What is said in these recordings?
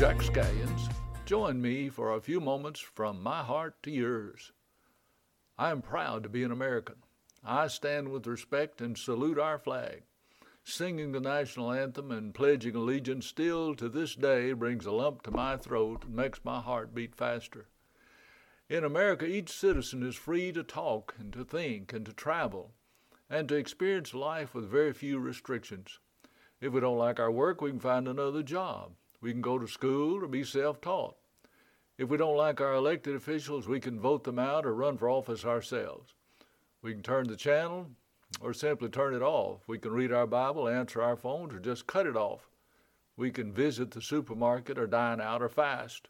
Jack Scallions. Join me for a few moments from my heart to yours. I am proud to be an American. I stand with respect and salute our flag. Singing the national anthem and pledging allegiance still to this day brings a lump to my throat and makes my heart beat faster. In America, each citizen is free to talk and to think and to travel and to experience life with very few restrictions. If we don't like our work, we can find another job. We can go to school or be self taught. If we don't like our elected officials, we can vote them out or run for office ourselves. We can turn the channel or simply turn it off. We can read our Bible, answer our phones, or just cut it off. We can visit the supermarket or dine out or fast.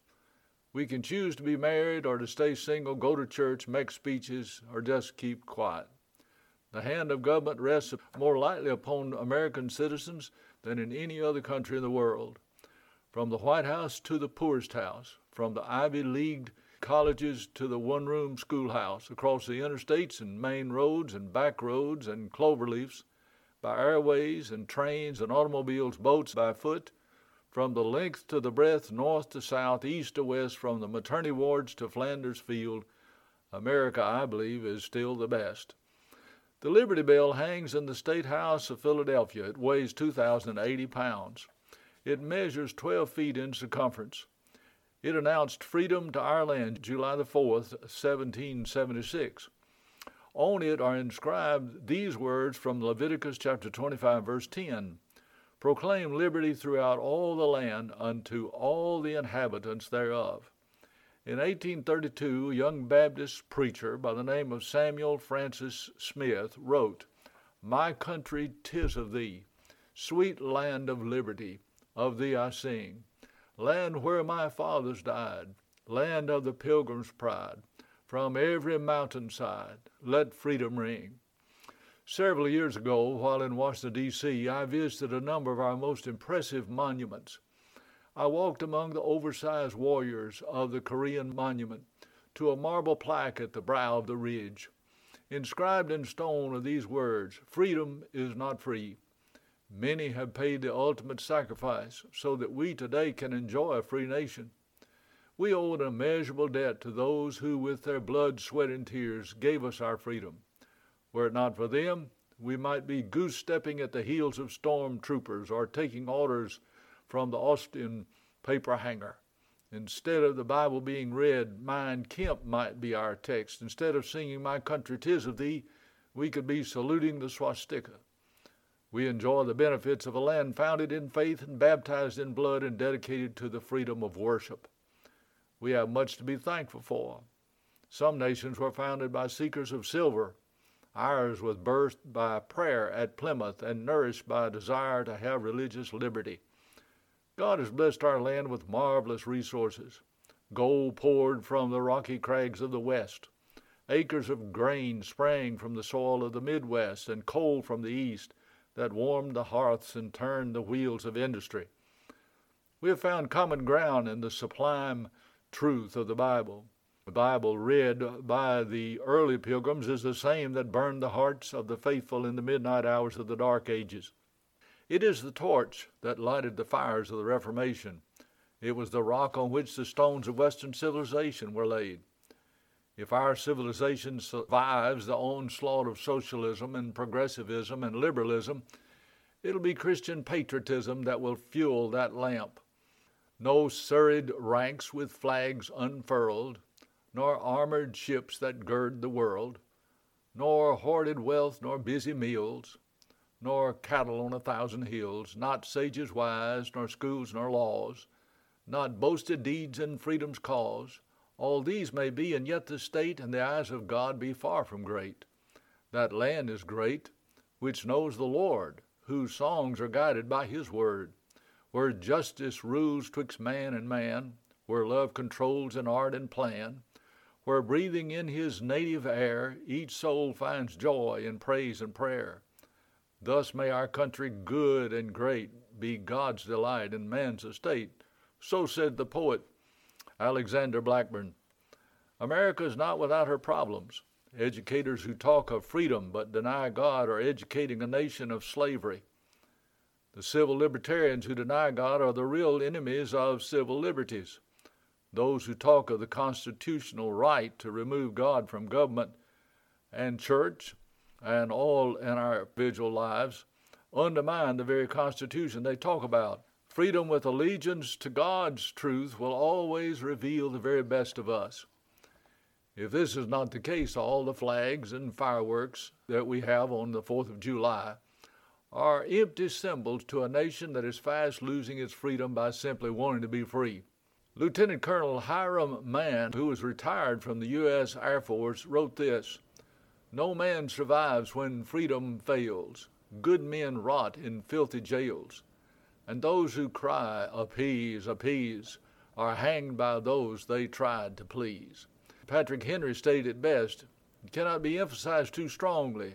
We can choose to be married or to stay single, go to church, make speeches, or just keep quiet. The hand of government rests more lightly upon American citizens than in any other country in the world. From the White House to the poorest house, from the Ivy Leagued colleges to the one room schoolhouse, across the interstates and main roads and back roads and cloverleafs, by airways and trains and automobiles, boats, by foot, from the length to the breadth, north to south, east to west, from the maternity wards to Flanders Field, America, I believe, is still the best. The Liberty Bell hangs in the State House of Philadelphia. It weighs 2,080 pounds. It measures 12 feet in circumference. It announced freedom to our land July the 4th, 1776. On it are inscribed these words from Leviticus chapter 25, verse 10 Proclaim liberty throughout all the land unto all the inhabitants thereof. In 1832, a young Baptist preacher by the name of Samuel Francis Smith wrote, My country, tis of thee, sweet land of liberty of thee I sing. Land where my fathers died, land of the pilgrim's pride, from every mountain side let freedom ring. Several years ago, while in Washington, D.C., I visited a number of our most impressive monuments. I walked among the oversized warriors of the Korean monument to a marble plaque at the brow of the ridge. Inscribed in stone are these words Freedom is not free. Many have paid the ultimate sacrifice so that we today can enjoy a free nation. We owe an immeasurable debt to those who, with their blood, sweat, and tears, gave us our freedom. Were it not for them, we might be goose stepping at the heels of storm troopers or taking orders from the Austrian paper hanger. Instead of the Bible being read, Mein Kampf might be our text. Instead of singing My country, tis of thee, we could be saluting the swastika. We enjoy the benefits of a land founded in faith and baptized in blood and dedicated to the freedom of worship. We have much to be thankful for. Some nations were founded by seekers of silver. Ours was birthed by prayer at Plymouth and nourished by a desire to have religious liberty. God has blessed our land with marvelous resources. Gold poured from the rocky crags of the west. Acres of grain sprang from the soil of the Midwest and coal from the east that warmed the hearths and turned the wheels of industry. We have found common ground in the sublime truth of the Bible. The Bible read by the early pilgrims is the same that burned the hearts of the faithful in the midnight hours of the Dark Ages. It is the torch that lighted the fires of the Reformation. It was the rock on which the stones of Western civilization were laid. If our civilization survives the onslaught of socialism and progressivism and liberalism, it'll be Christian patriotism that will fuel that lamp. No serried ranks with flags unfurled, nor armored ships that gird the world, nor hoarded wealth, nor busy meals, nor cattle on a thousand hills, not sages wise, nor schools, nor laws, not boasted deeds in freedom's cause all these may be, and yet the state and the eyes of God be far from great. That land is great, which knows the Lord, whose songs are guided by his word, where justice rules twixt man and man, where love controls in art and plan, where breathing in his native air, each soul finds joy in praise and prayer. Thus may our country good and great be God's delight and man's estate. So said the poet Alexander Blackburn. America is not without her problems. Educators who talk of freedom but deny God are educating a nation of slavery. The civil libertarians who deny God are the real enemies of civil liberties. Those who talk of the constitutional right to remove God from government and church and all in our individual lives undermine the very Constitution they talk about. Freedom with allegiance to God's truth will always reveal the very best of us. If this is not the case, all the flags and fireworks that we have on the 4th of July are empty symbols to a nation that is fast losing its freedom by simply wanting to be free. Lieutenant Colonel Hiram Mann, who was retired from the U.S. Air Force, wrote this No man survives when freedom fails. Good men rot in filthy jails. And those who cry, Appease, appease, are hanged by those they tried to please. Patrick Henry stated best it cannot be emphasized too strongly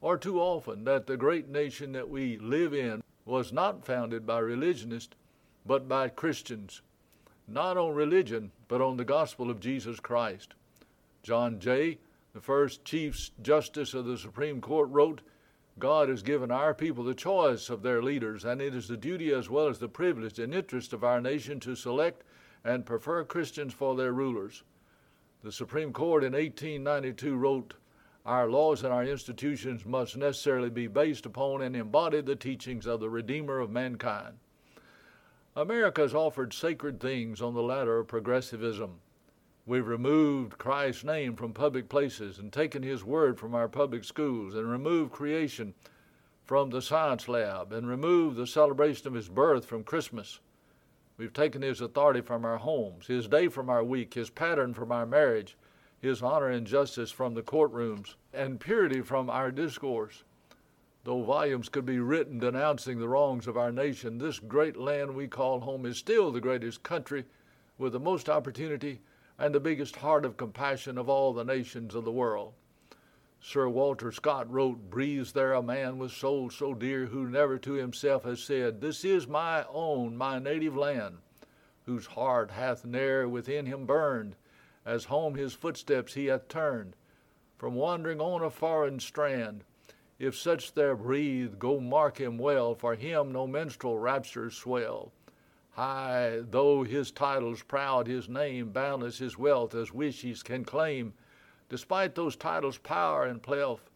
or too often that the great nation that we live in was not founded by religionists, but by Christians, not on religion, but on the gospel of Jesus Christ. John Jay, the first Chief Justice of the Supreme Court, wrote, God has given our people the choice of their leaders, and it is the duty as well as the privilege and interest of our nation to select and prefer Christians for their rulers. The Supreme Court in 1892 wrote, our laws and our institutions must necessarily be based upon and embody the teachings of the Redeemer of mankind. America has offered sacred things on the ladder of progressivism. We've removed Christ's name from public places and taken his word from our public schools and removed creation from the science lab and removed the celebration of his birth from Christmas. We've taken his authority from our homes, his day from our week, his pattern from our marriage, his honor and justice from the courtrooms, and purity from our discourse. Though volumes could be written denouncing the wrongs of our nation, this great land we call home is still the greatest country with the most opportunity and the biggest heart of compassion of all the nations of the world. Sir Walter Scott wrote, Breathes there a man with soul so dear, who never to himself has said, This is my own, my native land, whose heart hath ne'er within him burned, as home his footsteps he hath turned, from wandering on a foreign strand. If such there breathe, go mark him well, for him no minstrel raptures swell. High though his titles proud, his name boundless, his wealth as wishes can claim, despite those titles' power and pelf,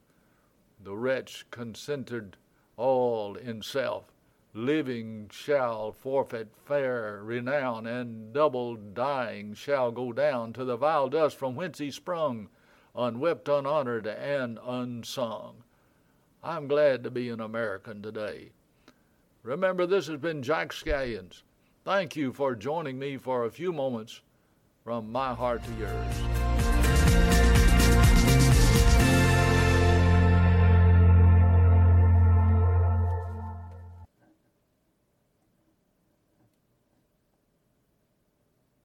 the wretch consented all in self living shall forfeit fair renown, and double dying shall go down to the vile dust from whence he sprung, unwept, unhonored, and unsung. I'm glad to be an American today. Remember, this has been Jack Scallions. Thank you for joining me for a few moments from my heart to yours.